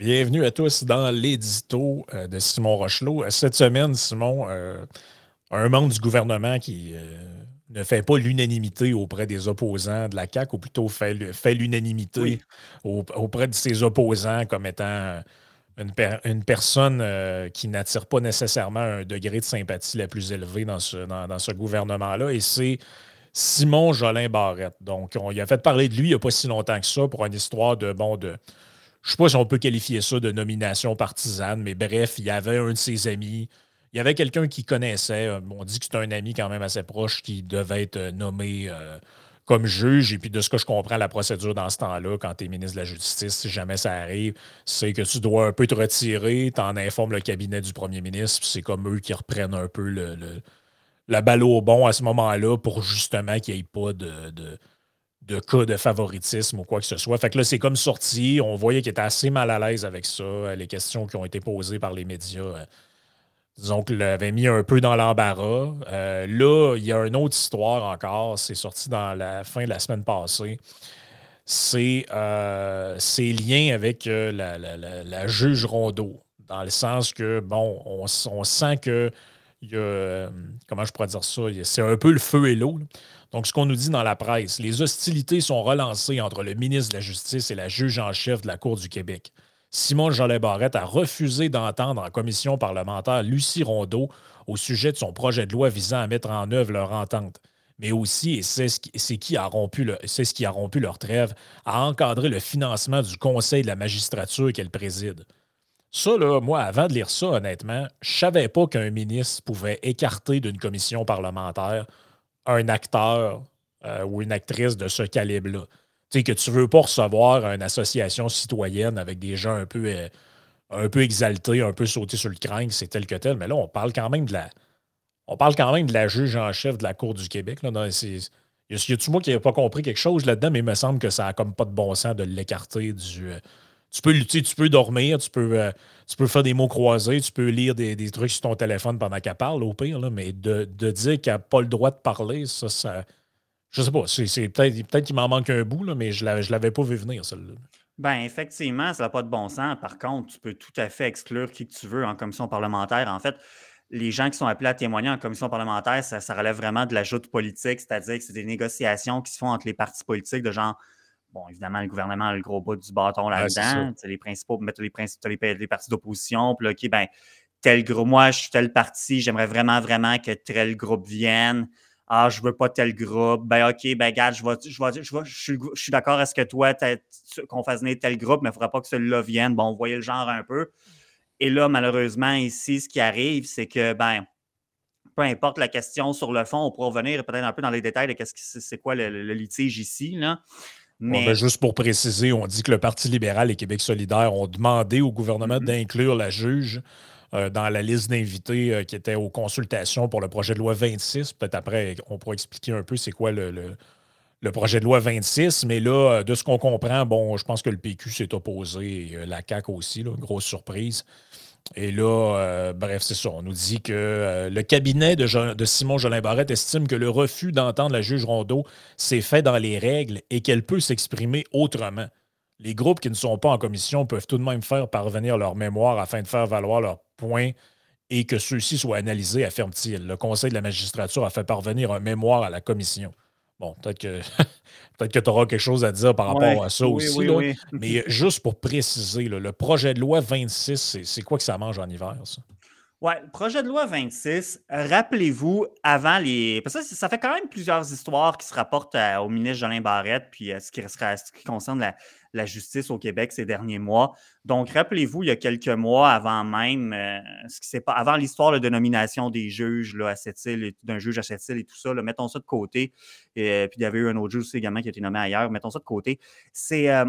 Bienvenue à tous dans l'édito euh, de Simon Rochelot. Cette semaine, Simon, euh, un membre du gouvernement qui euh, ne fait pas l'unanimité auprès des opposants de la CAQ, ou plutôt fait, l'unanimité auprès de ses opposants comme étant une, personne qui n'attire pas nécessairement un degré de sympathie la plus élevée dans ce, dans, ce gouvernement-là. Et c'est Simon Jolin Barrette. Donc, on y a fait parler de lui il n'y a pas si longtemps que ça pour une histoire de, bon, de, je sais pas si on peut qualifier ça de nomination partisane, mais bref, il y avait un de ses amis. Il y avait quelqu'un qui connaissait. Euh, on dit que c'est un ami quand même assez proche qui devait être euh, nommé euh, comme juge. Et puis, de ce que je comprends, la procédure dans ce temps-là, quand tu es ministre de la Justice, si jamais ça arrive, c'est que tu dois un peu te retirer, tu en informes le cabinet du premier ministre, c'est comme eux qui reprennent un peu le, la balle au bon à ce moment-là pour justement qu'il n'y ait pas de cas de favoritisme ou quoi que ce soit. Fait que là, c'est comme sorti. On voyait qu'il était assez mal à l'aise avec ça. Les questions qui ont été posées par les médias, euh, disons que l'avait mis un peu dans l'embarras. Euh, là, il y a une autre histoire encore. C'est sorti dans la fin de la semaine passée. C'est euh, ses liens avec la, juge Rondeau. Dans le sens que, bon, on, sent que il y a, comment je pourrais dire ça, c'est un peu le feu et l'eau. Donc, ce qu'on nous dit dans la presse, les hostilités sont relancées entre le ministre de la Justice et la juge en chef de la Cour du Québec. Simon Jolet Barrette a refusé d'entendre en commission parlementaire Lucie Rondeau au sujet de son projet de loi visant à mettre en œuvre leur entente. Mais aussi, et c'est ce, qui a rompu c'est ce qui a rompu leur trêve, à encadrer le financement du Conseil de la magistrature qu'elle préside. Ça, là, moi, avant de lire ça, honnêtement, je savais pas qu'un ministre pouvait écarter d'une commission parlementaire un acteur euh, ou une actrice de ce calibre-là. Tu sais, que tu veux pas recevoir une association citoyenne avec des gens un peu, euh, un peu exaltés, un peu sautés sur le crâne, c'est tel que tel. Mais là, on parle quand même de la. On parle quand même de la juge en chef de la Cour du Québec. Là, y a-tu moi qui n'ai pas compris quelque chose là-dedans, mais il me semble que ça n'a comme pas de bon sens de l'écarter du. Euh, tu peux lutter, tu peux dormir, tu peux, tu peux faire des mots croisés, tu peux lire des, trucs sur ton téléphone pendant qu'elle parle, au pire, là, mais de, dire qu'elle n'a pas le droit de parler, ça, ça. Je sais pas, c'est, peut-être, peut qu'il m'en manque un bout, là, mais je ne l'avais pas vu venir, celle-là. Ben effectivement, ça n'a pas de bon sens. Par contre, tu peux tout à fait exclure qui que tu veux en commission parlementaire. En fait, les gens qui sont appelés à témoigner en commission parlementaire, ça, ça relève vraiment de la joute politique, c'est-à-dire que c'est des négociations qui se font entre les partis politiques de genre Bon, évidemment, le gouvernement a le gros bout du bâton là-dedans. les principaux, mettre les, principaux, les, partis d'opposition. Puis là, OK, ben, tel groupe, moi, je suis tel parti, j'aimerais vraiment, vraiment que tel groupe vienne. Ah, je veux pas tel groupe. Ben, OK, ben, regarde, je, vais, je, je, je, suis, d'accord à ce que toi, qu'on fasse venir tel groupe, mais il ne faudra pas que celui-là vienne. Bon, vous voyez le genre un peu. Et là, malheureusement, ici, ce qui arrive, c'est que, ben, peu importe la question sur le fond, on pourra revenir peut-être un peu dans les détails de qu'est-ce que c'est quoi le, le, litige ici. Là. Ben, juste pour préciser, on dit que le Parti libéral et Québec solidaire ont demandé au gouvernement mm-hmm. d'inclure la juge euh, dans la liste d'invités euh, qui étaient aux consultations pour le projet de loi 26. Peut-être après, on pourra expliquer un peu c'est quoi le, le, projet de loi 26. Mais là, euh, de ce qu'on comprend, bon, je pense que le PQ s'est opposé et la CAQ aussi, là, grosse surprise. Et là, euh, bref, c'est ça. On nous dit que euh, le cabinet de, Simon Jolin Barrette estime que le refus d'entendre la juge Rondeau s'est fait dans les règles et qu'elle peut s'exprimer autrement. Les groupes qui ne sont pas en commission peuvent tout de même faire parvenir leur mémoire afin de faire valoir leurs points et que ceux-ci soient analysés, affirme-t-il. Le Conseil de la magistrature a fait parvenir un mémoire à la commission. Bon, peut-être que peut-être que tu auras quelque chose à dire par rapport à ça aussi. Mais juste pour préciser, le projet de loi 26, c'est quoi que ça mange en hiver, ça? Oui, le projet de loi 26, rappelez-vous, avant les. Parce que ça, fait quand même plusieurs histoires qui se rapportent au ministre Jolin Barrette, puis à ce, qui, ce qui concerne la, la justice au Québec ces derniers mois. Donc, rappelez-vous, il y a quelques mois avant même, euh, ce qui pas, avant l'histoire de nomination des juges à cette île, d'un juge à cette île et tout ça, mettons ça de côté. Et, puis, il y avait eu un autre juge aussi également qui a été nommé ailleurs. Mettons ça de côté. C'est. Euh,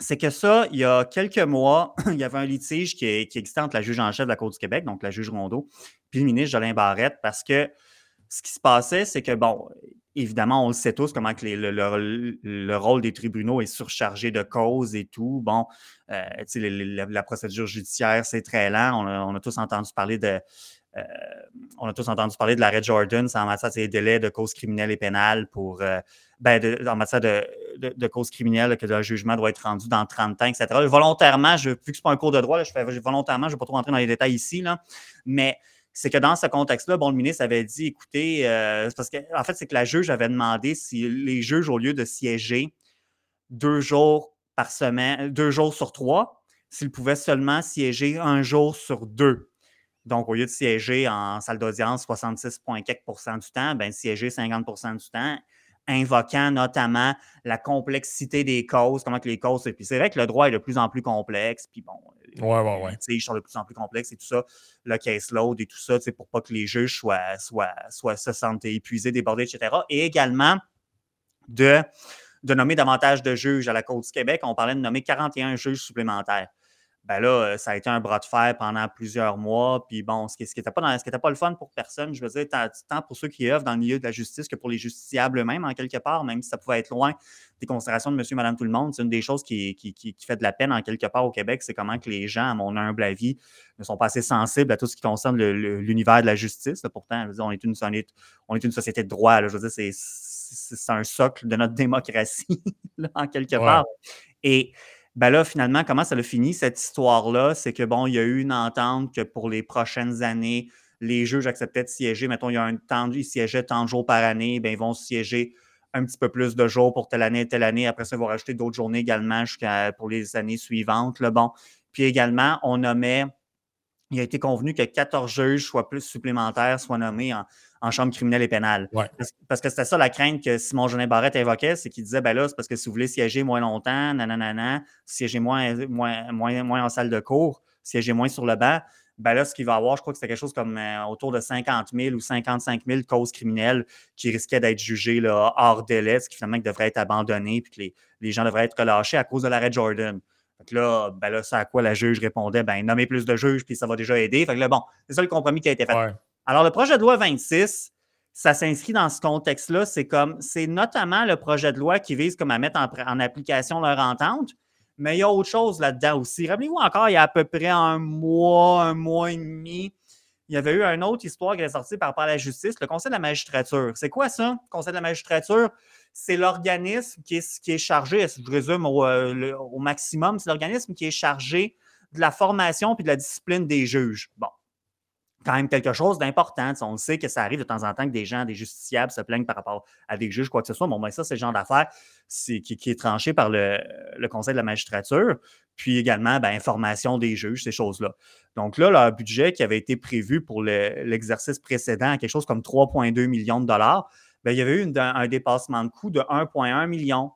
c'est que ça, il y a quelques mois, il y avait un litige qui, qui, existait entre la juge en chef de la Cour du Québec, donc la juge Rondeau, puis le ministre Jolin Barrette, parce que ce qui se passait, c'est que, bon, évidemment, on le sait tous comment que le, rôle des tribunaux est surchargé de causes et tout. Bon, euh, la, procédure judiciaire, c'est très lent. On a, tous entendu parler de, on a tous entendu parler de l'arrêt Jordan, en matière des délais de cause criminelle et pénale pour, ben en matière de, de, cause criminelle, que le jugement doit être rendu dans 30 ans, etc. Volontairement, vu que ce n'est pas un cours de droit, je fais volontairement, je ne vais pas trop rentrer dans les détails ici, mais c'est que dans ce contexte-là, bon, le ministre avait dit, écoutez, parce qu'en en fait, c'est que la juge avait demandé si les juges, au lieu de siéger deux jours par semaine, deux jours sur trois, s'ils pouvaient seulement siéger un jour sur deux. Donc, au lieu de siéger en salle d'audience 66,4% du temps, ben, siéger 50% du temps, invoquant notamment la complexité des causes, comment que les causes. Puis c'est vrai que le droit est de plus en plus complexe, puis bon, ouais, ouais, ouais. ils sont de plus en plus complexes et tout ça, le caseload et tout ça, pour pas que les juges soient, soient, soient se sentent épuisés, débordés, etc. Et également de de nommer davantage de juges à la Côte du Québec. On parlait de nommer 41 juges supplémentaires. Ben là, euh, ça a été un bras de fer pendant plusieurs mois. Puis bon, ce qui n'était pas, pas le fun pour personne, je veux dire, tant pour ceux qui œuvrent dans le milieu de la justice que pour les justiciables eux-mêmes, en quelque part, même si ça pouvait être loin des considérations de monsieur, madame, tout le monde. C'est une des choses qui, qui, fait de la peine en quelque part au Québec, c'est comment que les gens, à mon humble avis, ne sont pas assez sensibles à tout ce qui concerne l'univers de la justice. Pourtant, on, est une, on, est une, société de droit. je veux dire, c'est c'est un socle de notre démocratie, en quelque part. Et ben là, finalement, comment ça a fini, cette histoire-là? C'est que, bon, il y a eu une entente que pour les prochaines années, les juges acceptaient de siéger. Mettons, il y a un temps, ils siégeaient tant de jours par année, ben, ils vont siéger un petit peu plus de jours pour telle année, telle année. Après ça, ils vont rajouter d'autres journées également jusqu'à pour les années suivantes. Là, bon. Puis également, on nommait, il a été convenu que 14 juges soient plus supplémentaires soient nommés en, en chambre criminelle et pénale. Parce, que c'était ça la crainte que Simon Genet Barrette évoquait, c'est qu'il disait ben là, c'est parce que si vous voulez siéger moins longtemps, nanana, siéger moins, moins, moins, moins en salle de cours, siéger moins sur le banc, ben là, ce qu'il va avoir, je crois que c'était quelque chose comme euh, autour de 50 000 ou 55 000 causes criminelles qui risquaient d'être jugées là, hors délai, ce qui finalement devrait être abandonné, puis que les, les, gens devraient être relâchés à cause de l'arrêt Jordan. Fait là, ben là, c'est à quoi la juge répondait ben nommer plus de juges, puis ça va déjà aider. Fait que là, bon, c'est ça le compromis qui a été fait. Alors, le projet de loi 26, ça s'inscrit dans ce contexte-là. C'est comme, c'est notamment le projet de loi qui vise comme à mettre en, application leur entente, mais il y a autre chose là-dedans aussi. Rappelez-vous encore, il y a à peu près un mois, un mois et demi, il y avait eu une autre histoire qui est sortie par rapport la justice, le Conseil de la magistrature. C'est quoi ça, le Conseil de la magistrature? C'est l'organisme qui est, est chargé, je résume au, euh, au maximum, c'est l'organisme qui est chargé de la formation et de la discipline des juges. Bon, quand même quelque chose d'important. On sait que ça arrive de temps en temps que des gens, des justiciables se plaignent par rapport à des juges, quoi que ce soit. Bon, ben ça, c'est le genre d'affaire qui, qui, est tranché par le, Conseil de la magistrature. Puis également, ben, information des juges, ces choses-là. Donc là, leur budget qui avait été prévu pour l'exercice précédent, quelque chose comme 3,2 millions de dollars, ben, il y avait eu un dépassement de coût de 1,1 million.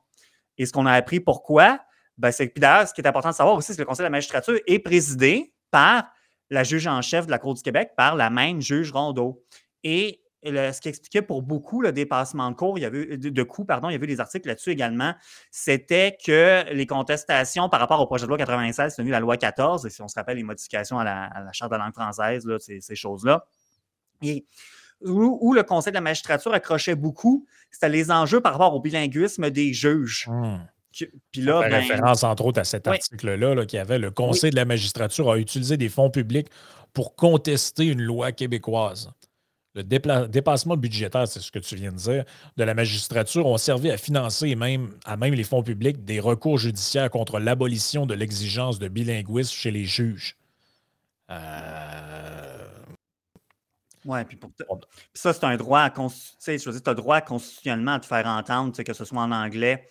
Et ce qu'on a appris pourquoi, ben, c'est que, d'ailleurs, ce qui est important de savoir aussi, c'est que le Conseil de la magistrature est présidé par la juge en chef de la Cour du Québec par la même juge Rondeau. Et ce qui expliquait pour beaucoup le dépassement de cours, il y avait, de, coûts, pardon, il y avait des articles là-dessus également, c'était que les contestations par rapport au projet de loi 96, c'est la loi 14, et si on se rappelle les modifications à la, Charte de la langue française, ces, choses-là, et où, le Conseil de la magistrature accrochait beaucoup, c'était les enjeux par rapport au bilinguisme des juges. Mmh. Puis là, ben, référence entre autres à cet article-là qui avait le Conseil de la magistrature a utilisé des fonds publics pour contester une loi québécoise. Le dépassement budgétaire, c'est ce que tu viens de dire, de la magistrature ont servi à financer même, à même les fonds publics des recours judiciaires contre l'abolition de l'exigence de bilinguisme chez les juges. Euh... Oui, puis pour ça, c'est un droit, tu sais, je veux dire, tu as droit constitutionnellement à te faire entendre, que ce soit en anglais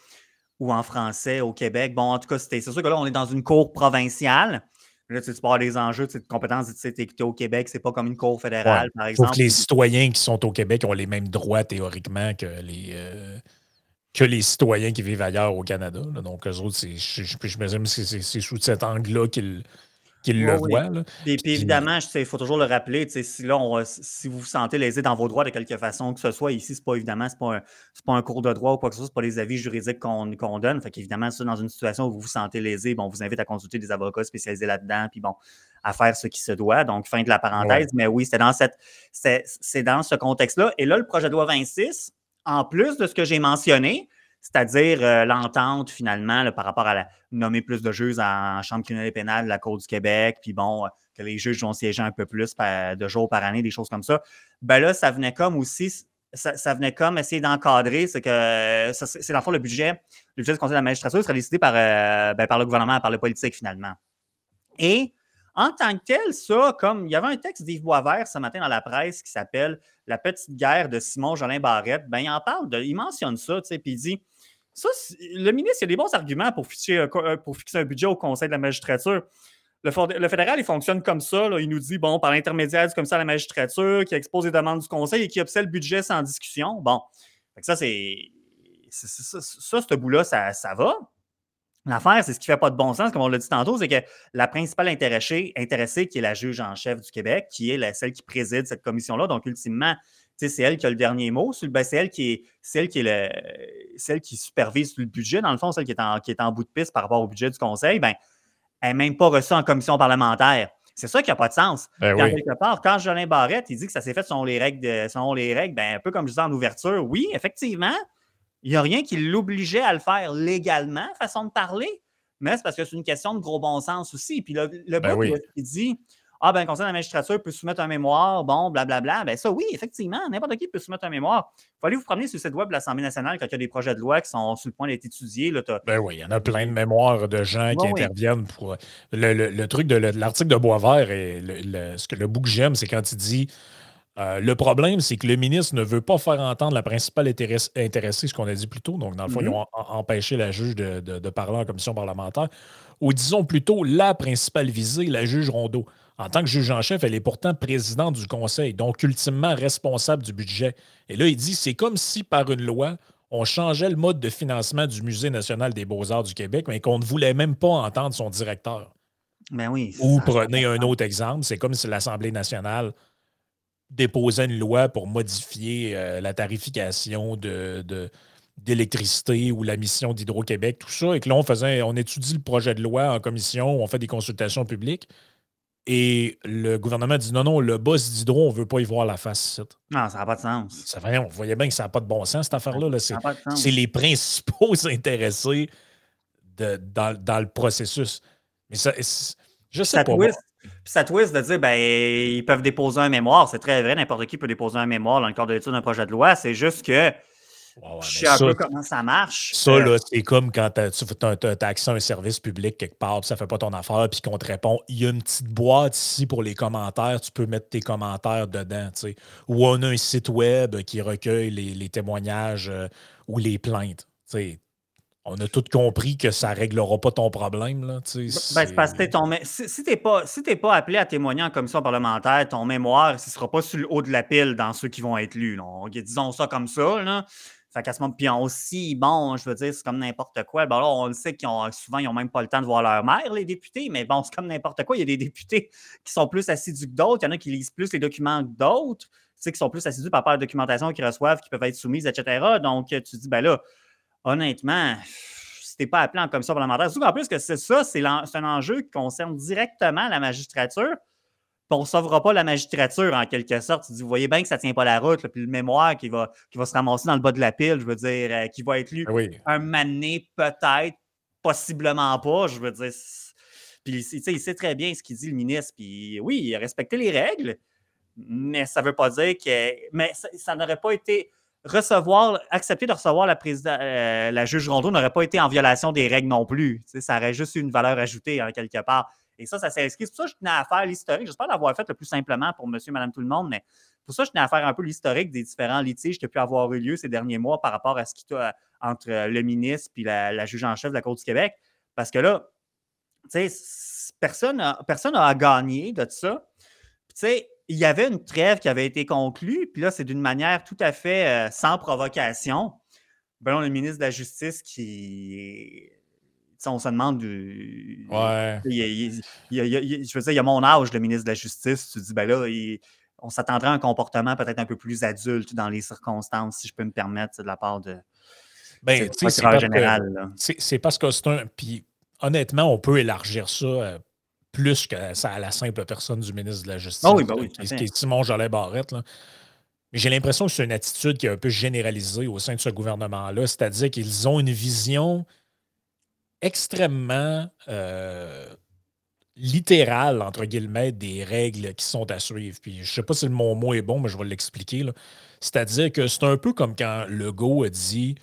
ou en français au Québec. Bon, en tout cas, c'est sûr que là, on est dans une cour provinciale. Là, tu, parles des enjeux de compétences d'équité au Québec, c'est pas comme une cour fédérale, par exemple. Que les citoyens qui sont au Québec ont les mêmes droits théoriquement que les, euh, que les citoyens qui vivent ailleurs au Canada. Donc, eux autres, je, je, je, me que c'est sous cet angle-là qu'ils qu'il le puis, évidemment, il faut toujours le rappeler, si, là, si vous vous sentez lésé dans vos droits de quelque façon que ce soit, ici, ce n'est pas évidemment, ce n'est pas, un cours de droit ou quoi que ce soit, ce pas les avis juridiques qu'on donne. Fait qu'évidemment, dans une situation où vous vous sentez lésé, bon, on vous invite à consulter des avocats spécialisés là-dedans, puis bon, à faire ce qui se doit. Donc, fin de la parenthèse. Mais oui, c'est dans, cette, c'est dans ce contexte-là. Et là, le projet de loi 26, en plus de ce que j'ai mentionné, c'est-à-dire euh, l'entente finalement par rapport à nommer plus de juges en, Chambre criminelle et pénale de la Cour du Québec, puis bon, que les juges vont siéger un peu plus de jours par année, des choses comme ça. Ben là, ça venait comme aussi, ça, venait comme essayer d'encadrer, c'est que c'est dans le fond le budget, le budget du Conseil de la magistrature serait décidé par, ben, par le gouvernement, par le politique finalement. Et en tant que tel, ça, comme il y avait un texte d'Yves Boisvert ce matin dans la presse qui s'appelle La petite guerre de Simon Jolin Barrette, ben, il en parle, de, il mentionne ça, tu sais, puis il dit ça, le ministre, il a des bons arguments pour fixer, euh, pour fixer un budget au Conseil de la magistrature. Le, fédéral, il fonctionne comme ça. il nous dit, bon, par l'intermédiaire du commissaire de la magistrature, qui expose les demandes du Conseil et qui obtient le budget sans discussion. Bon, ça, c'est. Ça, ce bout-là, ça, ça va. L'affaire, c'est ce qui ne fait pas de bon sens, comme on l'a dit tantôt, c'est que la principale intéressée, qui est la juge en chef du Québec, qui est celle qui préside cette commission-là, donc ultimement, c'est elle qui a le dernier mot. Ben, c'est elle qui est celle qui est celle qui supervise le budget, dans le fond, celle qui est, en, qui est en bout de piste par rapport au budget du Conseil, ben, elle n'est même pas reçue en commission parlementaire. C'est ça qui n'a pas de sens. Ben quelque part, quand Jolin Barrette, il dit que ça s'est fait selon les règles, de, les règles ben, un peu comme je disais en ouverture, oui, effectivement, il n'y a rien qui l'obligeait à le faire légalement, façon de parler, mais c'est parce que c'est une question de gros bon sens aussi. Puis le, le ben il dit Ah, ben, le Conseil de la magistrature peut soumettre un mémoire, bon, blablabla. Ben, ça, oui, effectivement, n'importe qui peut soumettre un mémoire. Il faut aller vous promener sur le site web de l'Assemblée nationale quand il y a des projets de loi qui sont sur le point d'être étudiés. Là, ben oui, il y en a plein de mémoires de gens qui interviennent pour. Le, truc de l'article de Boisvert et le, ce que le bout que j'aime, c'est quand il dit euh, le problème, c'est que le ministre ne veut pas faire entendre la principale intéressée, ce qu'on a dit plus tôt. Donc, dans le fond, ils mm-hmm. ont empêché la juge de, parler en commission parlementaire. Ou disons plutôt la principale visée, la juge Rondeau. En tant que juge en chef, elle est pourtant présidente du conseil, donc ultimement responsable du budget. Et là, il dit c'est comme si par une loi, on changeait le mode de financement du Musée national des beaux-arts du Québec, mais qu'on ne voulait même pas entendre son directeur. Ben oui. Ou prenez un autre exemple, c'est comme si l'Assemblée nationale déposer une loi pour modifier euh, la tarification de, d'électricité ou la mission d'Hydro-Québec, tout ça. Et que là, on, faisait, on étudie le projet de loi en commission, on fait des consultations publiques. Et le gouvernement dit non, non, le boss d'Hydro, on ne veut pas y voir la face. Non, ça n'a pas de sens. Ça, on voyait bien que ça n'a pas de bon sens, cette affaire-là. Là. C'est, les principaux intéressés de, dans, le processus. Mais ça, je sais pas. Puis ça twist de dire, ben, ils peuvent déposer un mémoire. C'est très vrai, n'importe qui peut déposer un mémoire dans le cadre de l'étude d'un projet de loi. C'est juste que je sais un peu comment ça marche. Ça, euh, c'est comme quand tu as, accès à un service public quelque part, puis ça fait pas ton affaire, puis qu'on te répond il y a une petite boîte ici pour les commentaires, tu peux mettre tes commentaires dedans. sais. Ou on a un site web qui recueille les, témoignages euh, ou les plaintes. sais on a tous compris que ça ne réglera pas ton problème. Là, ben, c'est parce que ton, si, tu n'es pas, si pas appelé à témoigner en commission parlementaire, ton mémoire, ce ne sera pas sur le haut de la pile dans ceux qui vont être lus. Disons ça comme ça. Là. Fait qu'à ce moment, puis aussi, bon, je veux dire, c'est comme n'importe quoi. Bon, là, on le sait qu'ils ont souvent, ils n'ont même pas le temps de voir leur mère, les députés, mais bon, c'est comme n'importe quoi. Il y a des députés qui sont plus assidus que d'autres. Il y en a qui lisent plus les documents que d'autres, qui sont plus assidus par rapport à la documentation qu'ils reçoivent, qui peuvent être soumises, etc. Donc, tu dis, ben là, honnêtement, si tu n'es pas appelé en commission parlementaire, surtout en plus que c'est ça, c'est un enjeu qui concerne directement la magistrature. On ne sauvera pas la magistrature en quelque sorte. vous voyez bien que ça ne tient pas la route, puis le mémoire qui va, qui va se ramasser dans le bas de la pile, je veux dire, euh, qui va être lu ah un mané peut-être, possiblement pas, je veux dire. Puis il sait très bien ce qu'il dit, le ministre. Puis oui, il a respecté les règles, mais ça ne veut pas dire que. Mais ça n'aurait pas été recevoir, accepter de recevoir la, euh, la juge Rondeau n'aurait pas été en violation des règles non plus. ça aurait juste eu une valeur ajoutée en quelque part. Et ça, ça s'inscrit. C'est pour ça que je tenais à faire l'historique. J'espère l'avoir fait le plus simplement pour monsieur, madame, tout le monde, mais pour ça, je tenais à faire un peu l'historique des différents litiges qui ont pu avoir eu lieu ces derniers mois par rapport à ce qui a entre le ministre et la, juge en chef de la Cour du Québec. Parce que là, personne n'a personne a gagné de ça. Tu sais, il y avait une trêve qui avait été conclue, puis là, c'est d'une manière tout à fait euh, sans provocation. Ben, le ministre de la Justice qui. On se demande. Du... Ouais. je veux dire, il y a mon âge, le ministre de la Justice. Tu dis, ben là, on s'attendrait à un comportement peut-être un peu plus adulte dans les circonstances, si je peux me permettre, de la part de. Ben, c'est général. C'est parce que c'est un. Puis honnêtement, on peut élargir ça euh, plus que ça à la simple personne du ministre de la Justice. Oh oui, ben oui, qui est Simon Jolet Barrette. Là. Mais j'ai l'impression que c'est une attitude qui est un peu généralisée au sein de ce gouvernement-là, c'est-à-dire qu'ils ont une vision extrêmement euh, littérale, entre guillemets, des règles qui sont à suivre. Puis je ne sais pas si mon mot est bon, mais je vais l'expliquer. C'est-à-dire que c'est un peu comme quand Legault a dit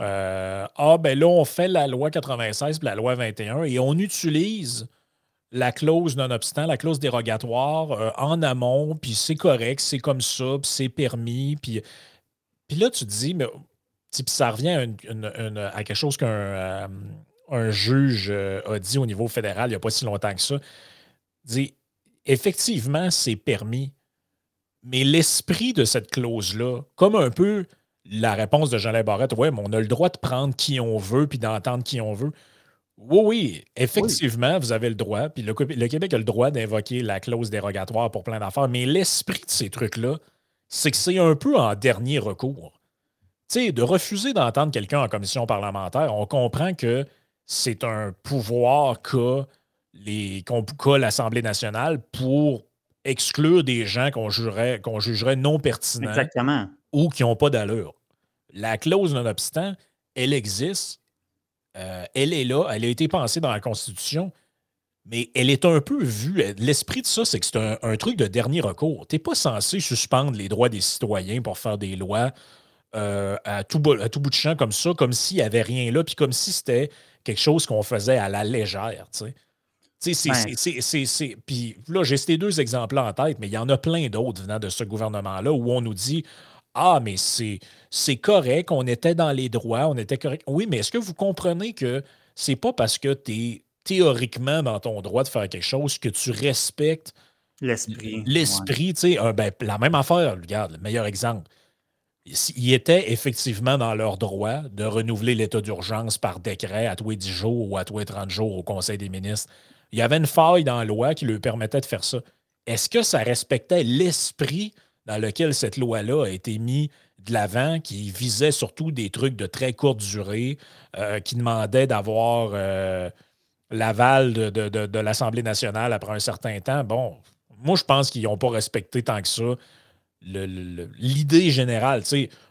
euh, Ah, ben là, on fait la loi 96 et la loi 21 et on utilise la clause nonobstant, la clause dérogatoire euh, en amont, puis c'est correct, c'est comme ça, puis c'est permis. Puis, puis là, tu te dis, mais ça revient à, quelque chose qu'un un juge euh, a dit au niveau fédéral il n'y a pas si longtemps que ça. Dit, effectivement, c'est permis, mais l'esprit de cette clause-là, comme un peu la réponse de Jean-Léon Barrette, ouais, mais on a le droit de prendre qui on veut puis d'entendre qui on veut. Oui, oui, effectivement, vous avez le droit. Puis le, Québec a le droit d'invoquer la clause dérogatoire pour plein d'affaires. Mais l'esprit de ces trucs-là, c'est que c'est un peu en dernier recours. Tu sais, de refuser d'entendre quelqu'un en commission parlementaire, on comprend que c'est un pouvoir qu'a l'Assemblée nationale pour exclure des gens qu'on jugerait, qu'on jugerait non pertinents ou qui n'ont pas d'allure. La clause non-obstant, elle existe euh, elle est là, elle a été pensée dans la Constitution, mais elle est un peu vue. L'esprit de ça, c'est que c'est un, truc de dernier recours. Tu n'es pas censé suspendre les droits des citoyens pour faire des lois euh, à, tout, bout de champ comme ça, comme s'il n'y avait rien là, puis comme si c'était quelque chose qu'on faisait à la légère. Tu sais. Puis là, j'ai ces deux exemples en tête, mais il y en a plein d'autres venant de ce gouvernement-là où on nous dit ah, mais c'est correct, on était dans les droits, on était correct. Oui, mais est-ce que vous comprenez que c'est pas parce que tu es théoriquement dans ton droit de faire quelque chose que tu respectes l'esprit. L'esprit, tu sais, ben, la même affaire, regarde, le meilleur exemple. Ils étaient effectivement dans leur droit de renouveler l'état d'urgence par décret à tous les 10 jours ou à tous les 30 jours au Conseil des ministres. Il y avait une faille dans la loi qui leur permettait de faire ça. Est-ce que ça respectait l'esprit dans lequel cette loi-là a été mise de l'avant, qui visait surtout des trucs de très courte durée, euh, qui demandaient d'avoir euh, l'aval de, l'Assemblée nationale après un certain temps? Bon, moi, je pense qu'ils n'ont pas respecté tant que ça l'idée générale.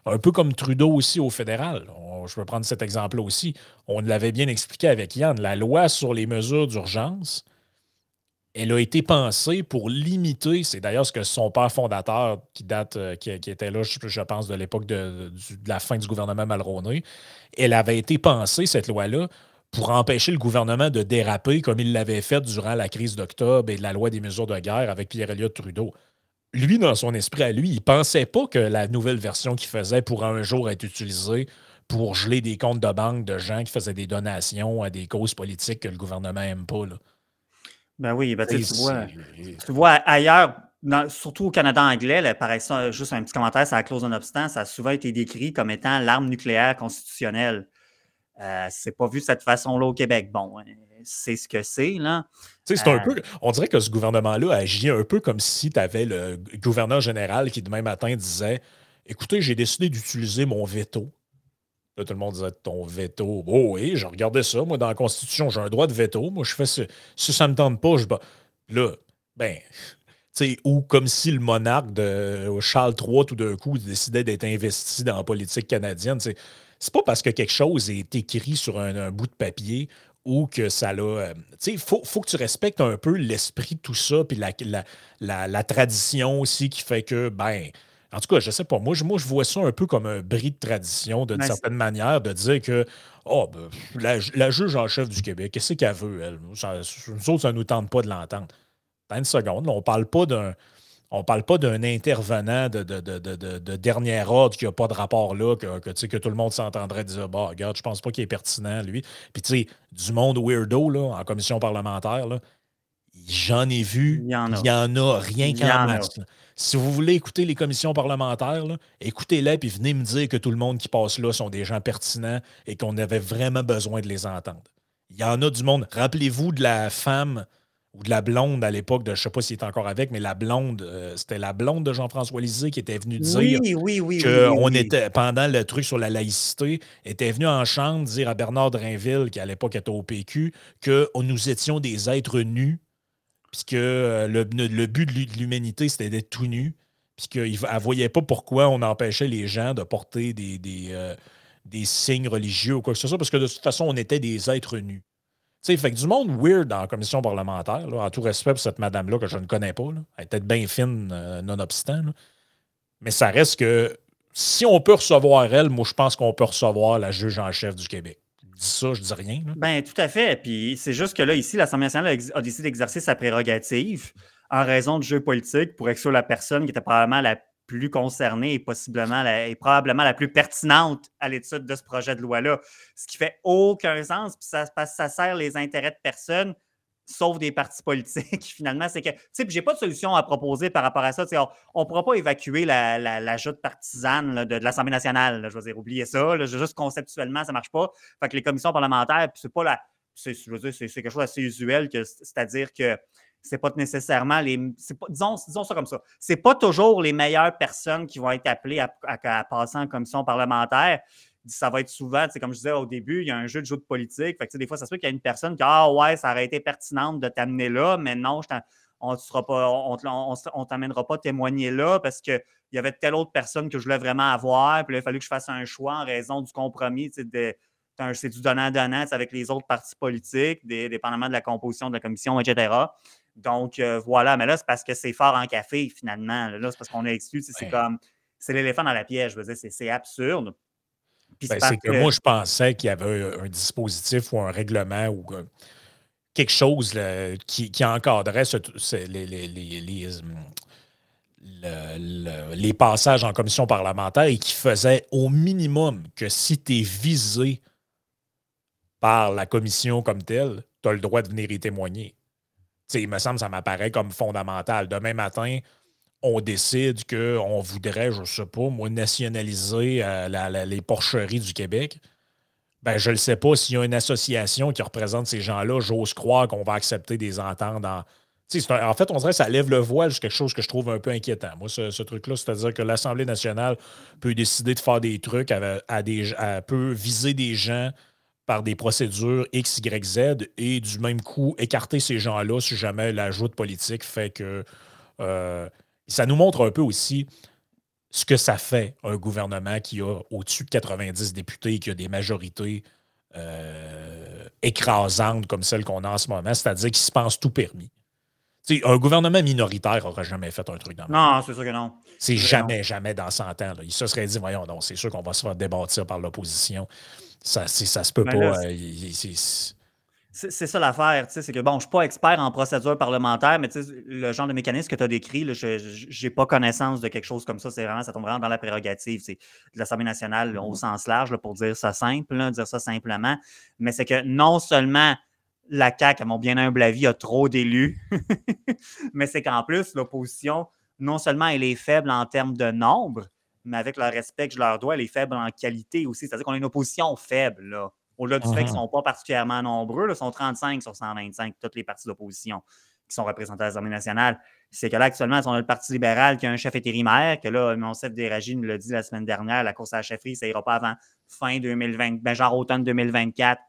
Un peu comme Trudeau aussi au fédéral. je peux prendre cet exemple-là aussi. On l'avait bien expliqué avec Yann. La loi sur les mesures d'urgence, elle a été pensée pour limiter, c'est d'ailleurs ce que son père fondateur, qui date, euh, qui, était là, je, pense, de l'époque de, la fin du gouvernement Malroney, elle avait été pensée, cette loi-là, pour empêcher le gouvernement de déraper comme il l'avait fait durant la crise d'octobre et la loi des mesures de guerre avec Pierre-Éliott Trudeau. Lui, dans son esprit à lui, il pensait pas que la nouvelle version qu'il faisait pourrait un jour être utilisée pour geler des comptes de banque de gens qui faisaient des donations à des causes politiques que le gouvernement n'aime pas. Là. Ben oui, ben, tu, vois, tu vois ailleurs, surtout au Canada anglais, là, par exemple, juste un petit commentaire sur la clause non obstant, ça a souvent été décrit comme étant l'arme nucléaire constitutionnelle. Euh, c'est pas vu de cette façon-là au Québec. Bon, hein, c'est ce que c'est, là. C'est un euh, peu, on dirait que ce gouvernement-là agit un peu comme si tu avais le gouverneur général qui, demain matin, disait Écoutez, j'ai décidé d'utiliser mon veto tout le monde disait ton veto. Oh oui, je regardais ça. Moi, dans la Constitution, j'ai un droit de veto. Moi, je fais ce. Si ça ne me tente pas, je. Là, ben. sais, ou comme si le monarque de Charles III, tout d'un coup, décidait d'être investi dans la politique canadienne. C'est pas parce que quelque chose est écrit sur un, bout de papier ou que ça l'a. Euh, tu sais, il faut, faut, que tu respectes un peu l'esprit de tout ça, puis la, la, la, tradition aussi qui fait que, ben, en tout cas, je sais pas. Moi je, moi, je vois ça un peu comme un bris de tradition, d'une certaine manière, de dire que oh, ben, la, juge en chef du Québec, qu'est-ce qu'elle veut, elle? Ça, nous autres, ça ne nous tente pas de l'entendre. Une seconde, on ne parle pas d'un. On parle pas d'un intervenant de, de, dernière ordre qui n'a pas de rapport là, que, que, que tout le monde s'entendrait dire bah, regarde, je pense pas qu'il est pertinent, lui. Puis, tu sais, du monde weirdo là, en commission parlementaire, j'en ai vu. Il y en a, rien qu'en masse. Si vous voulez écouter les commissions parlementaires, écoutez-les puis venez me dire que tout le monde qui passe là sont des gens pertinents et qu'on avait vraiment besoin de les entendre. Il y en a du monde. Rappelez-vous de la femme ou de la blonde à l'époque, de, je ne sais pas s'il est encore avec, mais la blonde, euh, c'était la blonde de Jean-François Lisée qui était venue dire oui, oui, oui, qu'on était, pendant le truc sur la laïcité, était venue en chambre dire à Bernard Drinville, qui à l'époque était au PQ, que nous étions des êtres nus puisque euh, le, but de l'humanité, c'était d'être tout nu. puis qu'elle ne voyait pas pourquoi on empêchait les gens de porter des, des, des, signes religieux ou quoi que ce soit, parce que de toute façon, on était des êtres nus. Tu sais, fait que du monde weird la commission parlementaire, en tout respect pour cette madame-là que je ne connais pas. Elle est peut-être bien fine, nonobstant. Mais ça reste que si on peut recevoir elle, moi, je pense qu'on peut recevoir la juge en chef du Québec. Je dis ça, je dis rien. Ben, tout à fait. Puis c'est juste que là, ici, l'Assemblée nationale a décidé d'exercer sa prérogative en raison du jeu politique pour exclure la personne qui était probablement la plus concernée et possiblement et probablement la plus pertinente à l'étude de ce projet de loi-là. Ce qui fait aucun sens, puis ça, ça sert les intérêts de personne sauf des partis politiques, finalement. C'est que, tu sais, j'ai pas de solution à proposer par rapport à ça. On ne pourra pas évacuer la, la, partisane de, l'Assemblée nationale. je veux dire, oubliez ça. juste conceptuellement, ça ne marche pas. Fait que les commissions parlementaires, c'est pas la. C'est, quelque chose d'assez usuel, c'est-à-dire que c'est pas nécessairement les. disons, disons ça comme ça. C'est pas toujours les meilleures personnes qui vont être appelées à, passer en commission parlementaire ça va être souvent, comme je disais au début, il y a un jeu de jeu de politique. Fait des fois, ça se peut qu'il y a une personne qui Ah ouais, ça aurait été pertinente de t'amener là, mais non, on ne t'amènera pas témoigner là parce qu'il y avait telle autre personne que je voulais vraiment avoir. Puis là, il a fallu que je fasse un choix en raison du compromis. c'est du donnant-donnant avec les autres partis politiques, dépendamment de la composition de la commission, etc. Donc, euh, voilà. Mais là, c'est parce que c'est fort en café, finalement. Là, c'est parce qu'on a exclu. C'est comme. C'est l'éléphant dans la pièce. Je veux dire, c'est absurde. Ben, c'est que, moi, je pensais qu'il y avait un, dispositif ou un règlement ou quelque chose qui, encadrait les, passages en commission parlementaire et qui faisait au minimum que si tu es visé par la commission comme telle, tu as le droit de venir y témoigner. Il me semble que ça m'apparaît comme fondamental. Demain matin, on décide qu'on voudrait, je ne sais pas, moi, nationaliser euh, les porcheries du Québec, ben, je ne sais pas s'il y a une association qui représente ces gens-là, j'ose croire qu'on va accepter des ententes en. fait, on dirait que ça lève le voile sur quelque chose que je trouve un peu inquiétant. Moi, ce, truc-là, c'est-à-dire que l'Assemblée nationale peut décider de faire des trucs, à, des, peut viser des gens par des procédures X, Y, Z et du même coup écarter ces gens-là si jamais l'ajout de politique fait que. Euh, ça nous montre un peu aussi ce que ça fait un gouvernement qui a au-dessus de 90 députés, qui a des majorités euh, écrasantes comme celle qu'on a en ce moment, c'est-à-dire qui se pense tout permis. un gouvernement minoritaire n'aurait jamais fait un truc dans le Non, c'est sûr que non. C'est jamais, jamais dans 100 ans. Il se serait dit, voyons, non, c'est sûr qu'on va se faire débattre par l'opposition. Ça, ça se peut pas. Euh, c'est ça l'affaire, c'est que bon, je ne suis pas expert en procédure parlementaire, mais le genre de mécanisme que tu as décrit, je n'ai pas connaissance de quelque chose comme ça. C'est vraiment, ça tombe vraiment dans la prérogative de l'Assemblée nationale au mmh sens large, pour dire ça simple, dire ça simplement. Mais c'est que non seulement la CAQ, à mon bien humble avis, a trop d'élus, mais c'est qu'en plus, l'opposition, non seulement elle est faible en termes de nombre, mais avec le respect que je leur dois, elle est faible en qualité aussi. C'est-à-dire qu'on a une opposition faible, là. Au-delà du fait qu'ils ne mmh sont pas particulièrement nombreux, ils sont 35 sur 125, toutes les partis d'opposition qui sont représentés à l'Assemblée nationale. C'est que là, actuellement, on a le Parti libéral qui a un chef intérimaire, que là, mon chef Déragi nous l'a dit la semaine dernière, la course à la chefferie, ça n'ira pas avant fin 2020, ben genre automne 2024,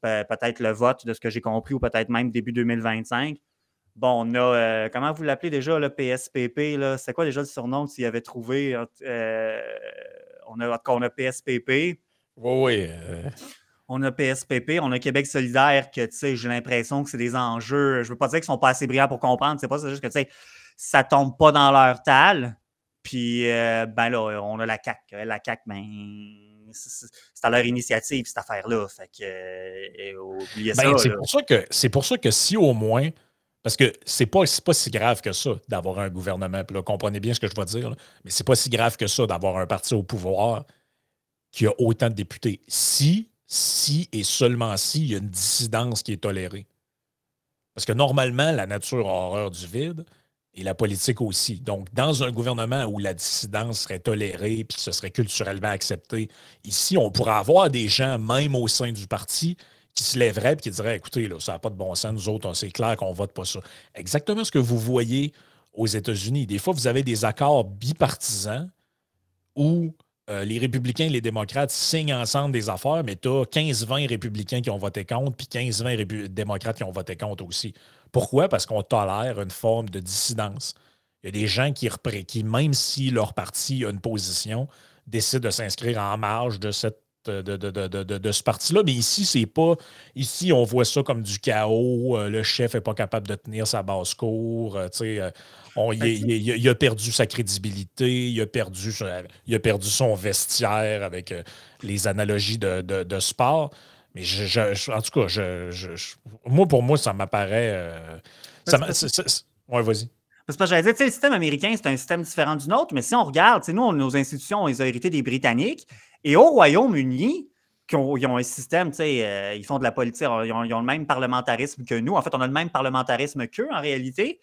peut-être le vote de ce que j'ai compris, ou peut-être même début 2025. Bon, on a, euh, comment vous l'appelez déjà, le PSPP, c'est quoi déjà le surnom s'il avait trouvé? Euh, on, a, on a PSPP. Oui, oui. Euh, on a PSPP, on a Québec solidaire, que j'ai l'impression que c'est des enjeux. Je ne veux pas dire qu'ils ne sont pas assez brillants pour comprendre, c'est pas c'est juste que ça ne tombe pas dans leur tal. Puis ben là, on a la CAC. La CAC, ben, c'est à leur initiative, cette affaire-là. Fait que oubliez ben, ça. C'est pour ça, que, c'est pour ça que si au moins. Parce que c'est pas, pas si grave que ça d'avoir un gouvernement. Puis là, comprenez bien ce que je vais dire, mais c'est pas si grave que ça d'avoir un parti au pouvoir qui a autant de députés. Si si et seulement si il y a une dissidence qui est tolérée. Parce que normalement, la nature a horreur du vide et la politique aussi. Donc, dans un gouvernement où la dissidence serait tolérée puis ce serait culturellement accepté, ici, on pourrait avoir des gens, même au sein du parti, qui se lèveraient et qui diraient Écoutez, là, ça n'a pas de bon sens, nous autres, c'est clair qu'on ne vote pas ça. Exactement ce que vous voyez aux États-Unis. Des fois, vous avez des accords bipartisans où euh, les républicains et les démocrates signent ensemble des affaires, mais tu as 15-20 républicains qui ont voté contre, puis 15-20 démocrates qui ont voté contre aussi. Pourquoi? Parce qu'on tolère une forme de dissidence. Il y a des gens qui, qui même si leur parti a une position, décident de s'inscrire en marge de cette de, de, ce parti-là. Mais ici, c'est pas. Ici, on voit ça comme du chaos. Euh, le chef n'est pas capable de tenir sa basse cour. Euh, euh, il, a perdu sa crédibilité, il a perdu, il a perdu son vestiaire avec les analogies de, sport. Mais je, en tout cas, je, moi, pour moi, ça m'apparaît. ouais, vas-y. Parce que j'allais dire, le système américain, c'est un système différent du nôtre, mais si on regarde, nous, nos institutions, on les a héritées des Britanniques. Et au Royaume-Uni, ils ont un système, euh, ils font de la politique, ils ont, le même parlementarisme que nous. En fait, on a le même parlementarisme qu'eux, en réalité.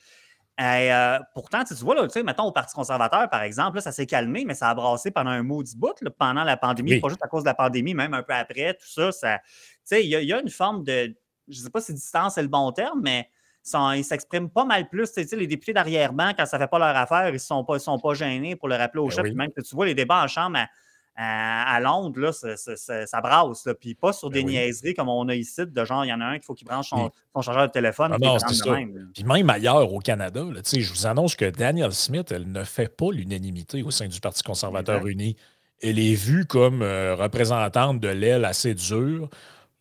Et, euh, pourtant, tu vois, là, mettons au Parti conservateur, par exemple, ça s'est calmé, mais ça a brassé pendant un maudit bout pendant la pandémie, pas juste à cause de la pandémie, même un peu après, tout ça. ça il y, a une forme de, je ne sais pas si distance est le bon terme, mais ils s'expriment pas mal plus. les députés d'arrière-ban, quand ça ne fait pas leur affaire, ils ne sont pas, sont pas gênés pour le rappeler au ben chef. Même que tu vois les débats en chambre à, Londres, là, ça, brasse. Puis pas sur ben des niaiseries comme on a ici, de genre, il y en a un qu'il faut qu'il branche son, chargeur de téléphone. Ah non. Même, puis même ailleurs au Canada, je vous annonce que Daniel Smith, elle ne fait pas l'unanimité au sein du Parti conservateur uni. Elle est vue comme euh, représentante de l'aile assez dure.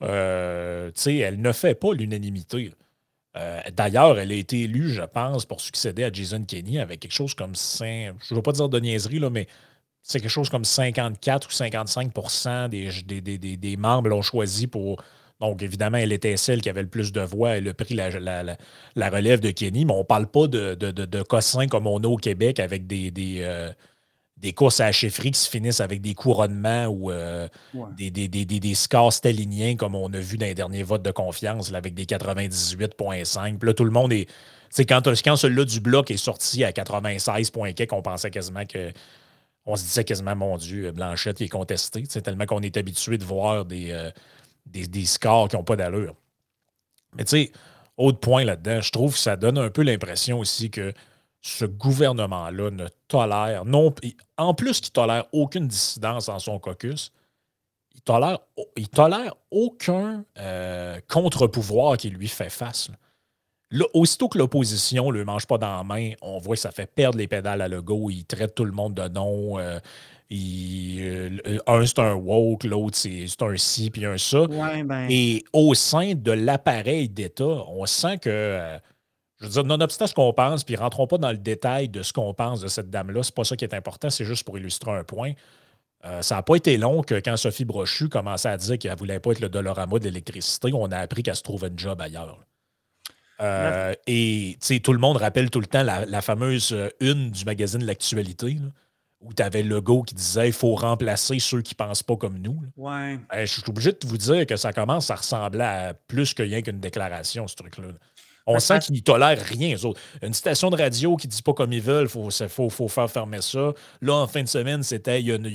Euh, elle ne fait pas l'unanimité. Euh, d'ailleurs, elle a été élue, je pense, pour succéder à Jason Kenney avec quelque chose comme 5, je ne veux pas dire de niaiserie, là, mais c'est quelque chose comme 54 ou 55 des, des, des, membres l'ont choisi pour. Donc, évidemment, elle était celle qui avait le plus de voix. Elle a pris la, la, relève de Kenny, mais on ne parle pas de, de, de, comme on a au Québec avec des, euh, des, courses à la chefferie qui se finissent avec des couronnements ou euh, des, des, scores staliniens comme on a vu dans les derniers votes de confiance avec des 98,5. Puis là, tout le monde est. C'est quand, quand celui-là du bloc est sorti à 96 points on pensait quasiment que on se disait quasiment, mon Dieu, Blanchette est contesté, tellement qu'on est habitué de voir des, euh, scores qui n'ont pas d'allure. Mais tu sais, autre point là-dedans, je trouve que ça donne un peu l'impression aussi que ce gouvernement-là ne tolère, non, en plus qu'il tolère aucune dissidence dans son caucus, il tolère, il tolère aucun euh, contre-pouvoir qui lui fait face aussitôt que l'opposition ne le mange pas dans la main, on voit que ça fait perdre les pédales à Legault. Il traite tout le monde de non. Euh, euh, un, c'est un woke, l'autre, c'est un ci, puis un ça. Ben. Et au sein de l'appareil d'État, on sent que. Euh, je veux dire, nonobstant ce qu'on pense, puis rentrons pas dans le détail de ce qu'on pense de cette dame-là, c'est pas ça qui est important, c'est juste pour illustrer un point. ça n'a pas été long que quand Sophie Brochu commençait à dire qu'elle ne voulait pas être le Dolorama de l'électricité, on a appris qu'elle se trouvait un job ailleurs. Euh, et tout le monde rappelle tout le temps la, fameuse euh, une du magazine L'actualité, où tu avais le logo qui disait il faut remplacer ceux qui ne pensent pas comme nous. Ouais. Ben, je suis obligé de vous dire que ça commence à ressembler à plus que rien qu'une déclaration, ce truc-là. On sent qu'ils ne tolèrent rien aux autres. Une station de radio qui ne dit pas comme ils veulent, il faut, faut, faire fermer ça. Là, en fin de semaine, c'était il y a, une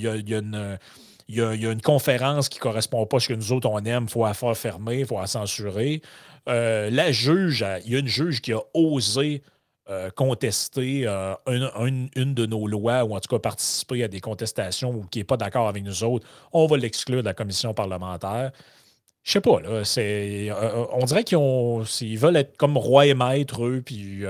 il y, a, une conférence qui ne correspond pas à ce que nous autres on aime, il faut la faire fermer, il faut la censurer. Euh, la juge, il y a une juge qui a osé euh, contester euh, une, de nos lois, ou en tout cas participer à des contestations ou qui n'est pas d'accord avec nous autres. On va l'exclure de la commission parlementaire. Je sais pas, là, on dirait qu'ils veulent être comme roi et maître, eux, puis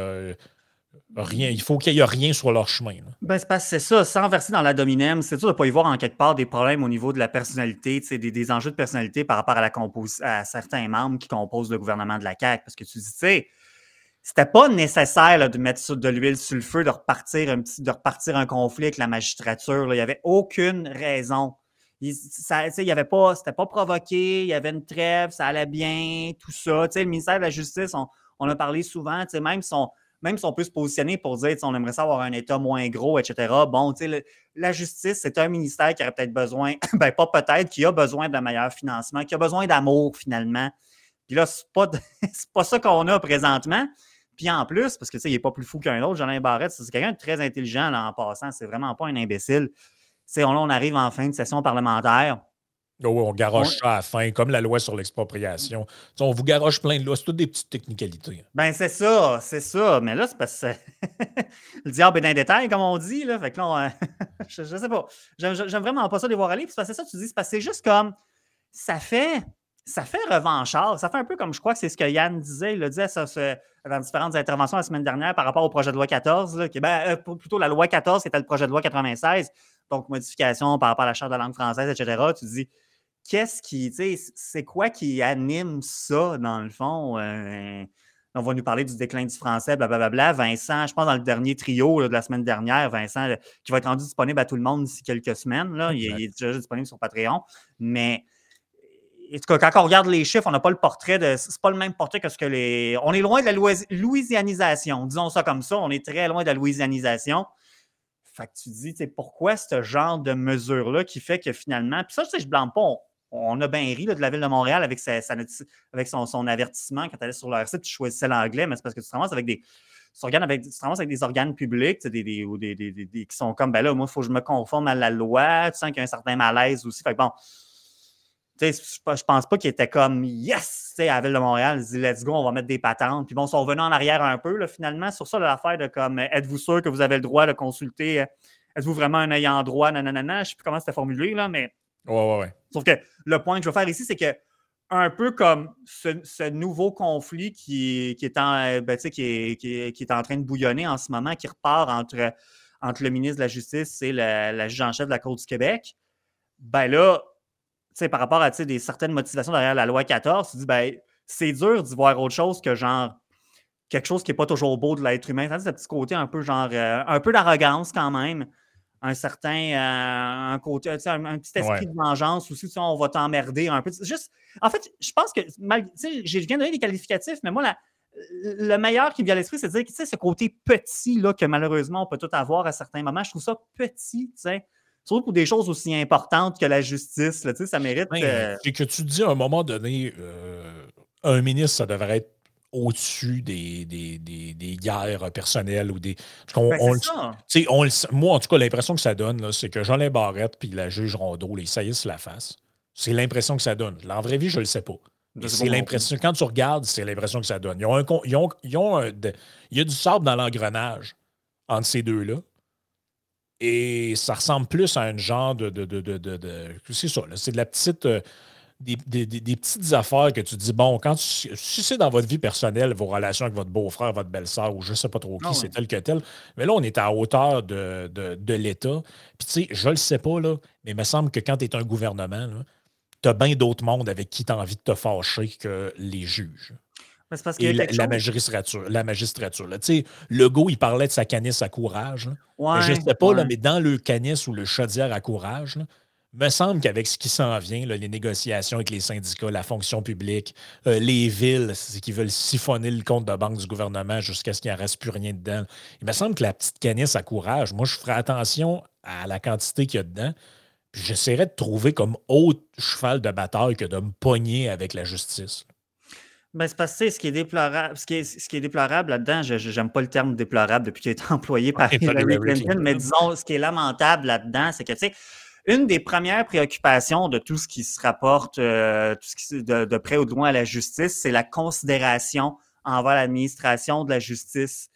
Rien. Il faut qu'il n'y ait rien sur leur chemin. Ben, c'est ça. Sans verser dans la dominem, c'est sûr de ne pas y voir en quelque part des problèmes au niveau de la personnalité, des, des enjeux de personnalité par rapport à, certains membres qui composent le gouvernement de la CAQ. Parce que tu dis, tu sais, c'était pas nécessaire de mettre de l'huile sur le feu, de repartir un, de repartir un conflit avec la magistrature. Il n'y avait aucune raison. Il, ça, il y avait pas, c'était pas provoqué, il y avait une trêve, ça allait bien, tout ça. le ministère de la Justice, on, on a parlé souvent, même son, même si on peut se positionner pour dire on aimerait ça avoir un État moins gros, etc. Bon, sais, la justice, c'est un ministère qui aurait peut-être besoin, ben pas peut-être, qui a besoin d'un meilleur financement, qui a besoin d'amour finalement. Puis là, c'est pas, pas ça qu'on a présentement. Puis en plus, parce que tu sais, il n'est pas plus fou qu'un autre, Jean Barrette, c'est quelqu'un de très intelligent là, en passant, c'est vraiment pas un imbécile. On, on arrive en fin de session parlementaire. Oh, on garoche ça à la fin, comme la loi sur l'expropriation. On vous garoche plein de lois, c'est toutes des petites technicalités. Ben, c'est ça, c'est ça. Mais là, c'est parce que le diable est dans les détails, comme on dit. Là. Fait que là, je, sais pas. J'aime vraiment pas ça de les voir aller. Puis c'est ça, tu dis, c'est parce que c'est juste comme ça fait. ça fait revanchard. Ça fait un peu comme je crois que c'est ce que Yann disait. Il le disait dans différentes interventions la semaine dernière par rapport au projet de loi 14, qui, ben, euh, plutôt la loi 14, c'était le projet de loi 96, donc modification par rapport à la charte de la langue française, etc. Tu dis, qu'est-ce qui, tu sais, c'est quoi qui anime ça, dans le fond? Euh, on va nous parler du déclin du français, blablabla. Vincent, je pense dans le dernier trio de la semaine dernière, Vincent, qui va être rendu disponible à tout le monde d'ici quelques semaines. Là. Il, est déjà disponible sur Patreon. Mais quand on regarde les chiffres, on n'a pas le portrait de. C'est pas le même portrait que ce que les. On est loin de la louisianisation, disons ça comme ça. On est très loin de la louisianisation. Fait que tu dis, pourquoi ce genre de mesure-là qui fait que finalement. Puis ça, je ne blâme pas. On, a bien ri de la ville de Montréal avec, son, avertissement quand tu allais sur leur site, tu choisissais l'anglais, mais c'est parce que tu te ramasses avec des. Avec, des organes publics des, qui sont comme ben là, moi, il faut que je me conforme à la loi. Tu sens qu'il y a un certain malaise aussi. Fait que bon, je pense pas qu'il était comme yes, à la Ville de Montréal, il dit let's go, on va mettre des patentes. Puis bon, ils sont revenus en arrière un peu, finalement, sur ça, l'affaire de comme êtes-vous sûr que vous avez le droit de consulter, euh, êtes-vous vraiment un ayant droit, nanana, je sais plus comment c'était formulé, là, mais. Ouais, ouais, ouais. Sauf que le point que je veux faire ici, c'est que un peu comme ce, nouveau conflit qui, qui, est en, euh, ben, qui, est, qui, est, en train de bouillonner en ce moment, qui repart entre, entre le ministre de la Justice et la, juge en chef de la Cour du Québec, ben là, par rapport à des certaines motivations derrière la loi 14, tu dis, ben, c'est dur d'y voir autre chose que genre quelque chose qui n'est pas toujours beau de l'être humain. Ce petit côté un peu genre, euh, un peu d'arrogance quand même, un certain, euh, un côté, un, petit esprit de vengeance aussi, on va t'emmerder un peu. Juste, en fait, je pense que, je viens de donner des qualificatifs, mais moi, le meilleur qui me vient à l'esprit, c'est de dire, que ce côté petit là, que malheureusement on peut tout avoir à certains moments, je trouve ça petit, tu sais. Surtout pour des choses aussi importantes que la justice, là, ça mérite. Euh, C'est que tu dis à un moment donné, euh, un ministre, ça devrait être au-dessus des, des, guerres personnelles ou des. Ben, on, moi, en tout cas, l'impression que ça donne, c'est que Jean Barrette puis la juge Rondeau, les saillissent la face. C'est l'impression que ça donne. En vraie vie, je ne le sais pas. C'est l'impression. Quand tu regardes, c'est l'impression que ça donne. Ils ont ils ont, ils ont il y a du sable dans l'engrenage entre ces deux-là. Et ça ressemble plus à un genre de. c'est ça, c'est de la petite. Euh, des, petites affaires que tu dis, bon, quand tu, si c'est dans votre vie personnelle, vos relations avec votre beau-frère, votre belle-sœur, ou je ne sais pas trop qui, ah c'est tel que tel, mais là, on est à hauteur de, de, l'État. Puis, tu sais, je ne le sais pas, là, mais il me semble que quand tu es un gouvernement, tu as bien d'autres mondes avec qui tu as envie de te fâcher que les juges et la, magistrature. La magistrature là. Le go, il parlait de sa canisse à courage. je ne sais pas, là, mais dans le canisse ou le chaudière à courage, me semble qu'avec ce qui s'en vient, les négociations avec les syndicats, la fonction publique, euh, les villes qui veulent siphonner le compte de banque du gouvernement jusqu'à ce qu'il n'en reste plus rien dedans, il me semble que la petite canisse à courage, moi, je ferai attention à la quantité qu'il y a dedans. Puis j'essaierai de trouver comme autre cheval de bataille que de me pogner avec la justice. Ben, c'est parce que ce qui est déplorable, ce qui est, ce qui est déplorable là-dedans, je n'aime pas le terme déplorable depuis qu'il a été employé par Hillary Clinton, mais disons, ce qui est lamentable là-dedans, c'est que, tu sais, une des premières préoccupations de tout ce qui se rapporte euh, tout ce qui, de, de, près ou de loin à la justice, c'est la considération envers l'administration de la justice.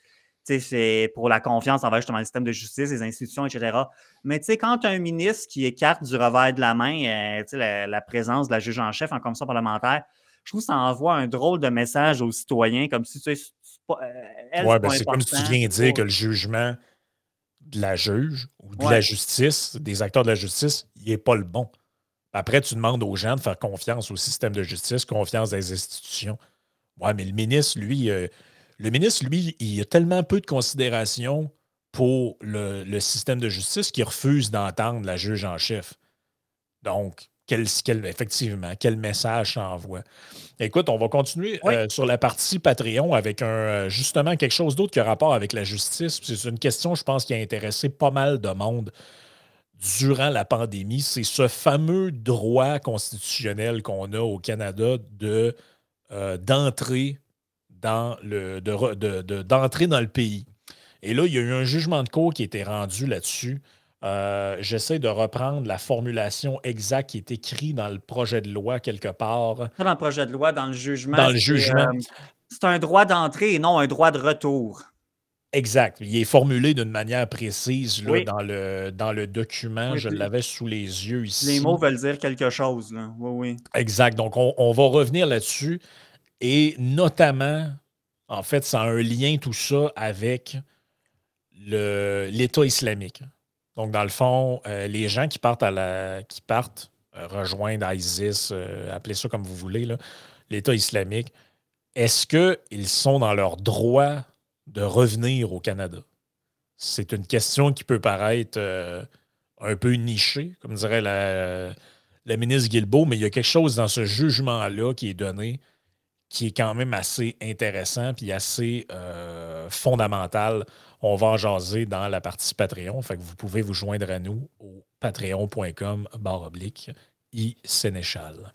C'est pour la confiance envers justement le système de justice, les institutions, etc. Mais tu sais, quand tu as un ministre qui écarte du revers de la main euh, la, la, présence de la juge en chef en commission parlementaire, je trouve que ça envoie un drôle de message aux citoyens, comme si tu sais, euh, ouais, ben c'est comme si tu viens dire que le jugement de la juge ou de la justice, des acteurs de la justice, il n'est pas le bon. Après, tu demandes aux gens de faire confiance au système de justice, confiance dans les institutions. Ouais, mais le ministre, lui, euh, le ministre, lui, il a tellement peu de considération pour le, le système de justice qu'il refuse d'entendre la juge en chef. Donc, quel, effectivement, quel message ça envoie. Écoute, on va continuer euh, sur la partie Patreon avec un, euh, justement quelque chose d'autre qui a rapport avec la justice. C'est une question, je pense, qui a intéressé pas mal de monde durant la pandémie. C'est ce fameux droit constitutionnel qu'on a au Canada de euh, d'entrer dans le de, dans le pays. Et là, il y a eu un jugement de cour qui a été rendu là-dessus. Euh, j'essaie de reprendre la formulation exacte qui est écrite dans le projet de loi quelque part. Pas dans le projet de loi, dans le jugement. Dans le jugement. Euh, c'est un droit d'entrée et non un droit de retour. Exact. Il est formulé d'une manière précise dans, le, dans le document. je l'avais sous les yeux ici. Les mots veulent dire quelque chose. Là. Oui, oui. Exact. Donc, on, va revenir là-dessus. Et notamment, en fait, ça a un lien tout ça avec l'État islamique. Donc, dans le fond, euh, les gens qui partent à la, qui partent euh, rejoindre ISIS, euh, appelez ça comme vous voulez, l'État islamique, est-ce qu'ils sont dans leur droit de revenir au Canada? C'est une question qui peut paraître un peu nichée, comme dirait la, ministre Guilbeault, mais il y a quelque chose dans ce jugement-là qui est donné qui est quand même assez intéressant puis assez fondamental on va en jaser dans la partie Patreon. Vous pouvez vous joindre à nous au patreon.com barre oblique i Sénéchal.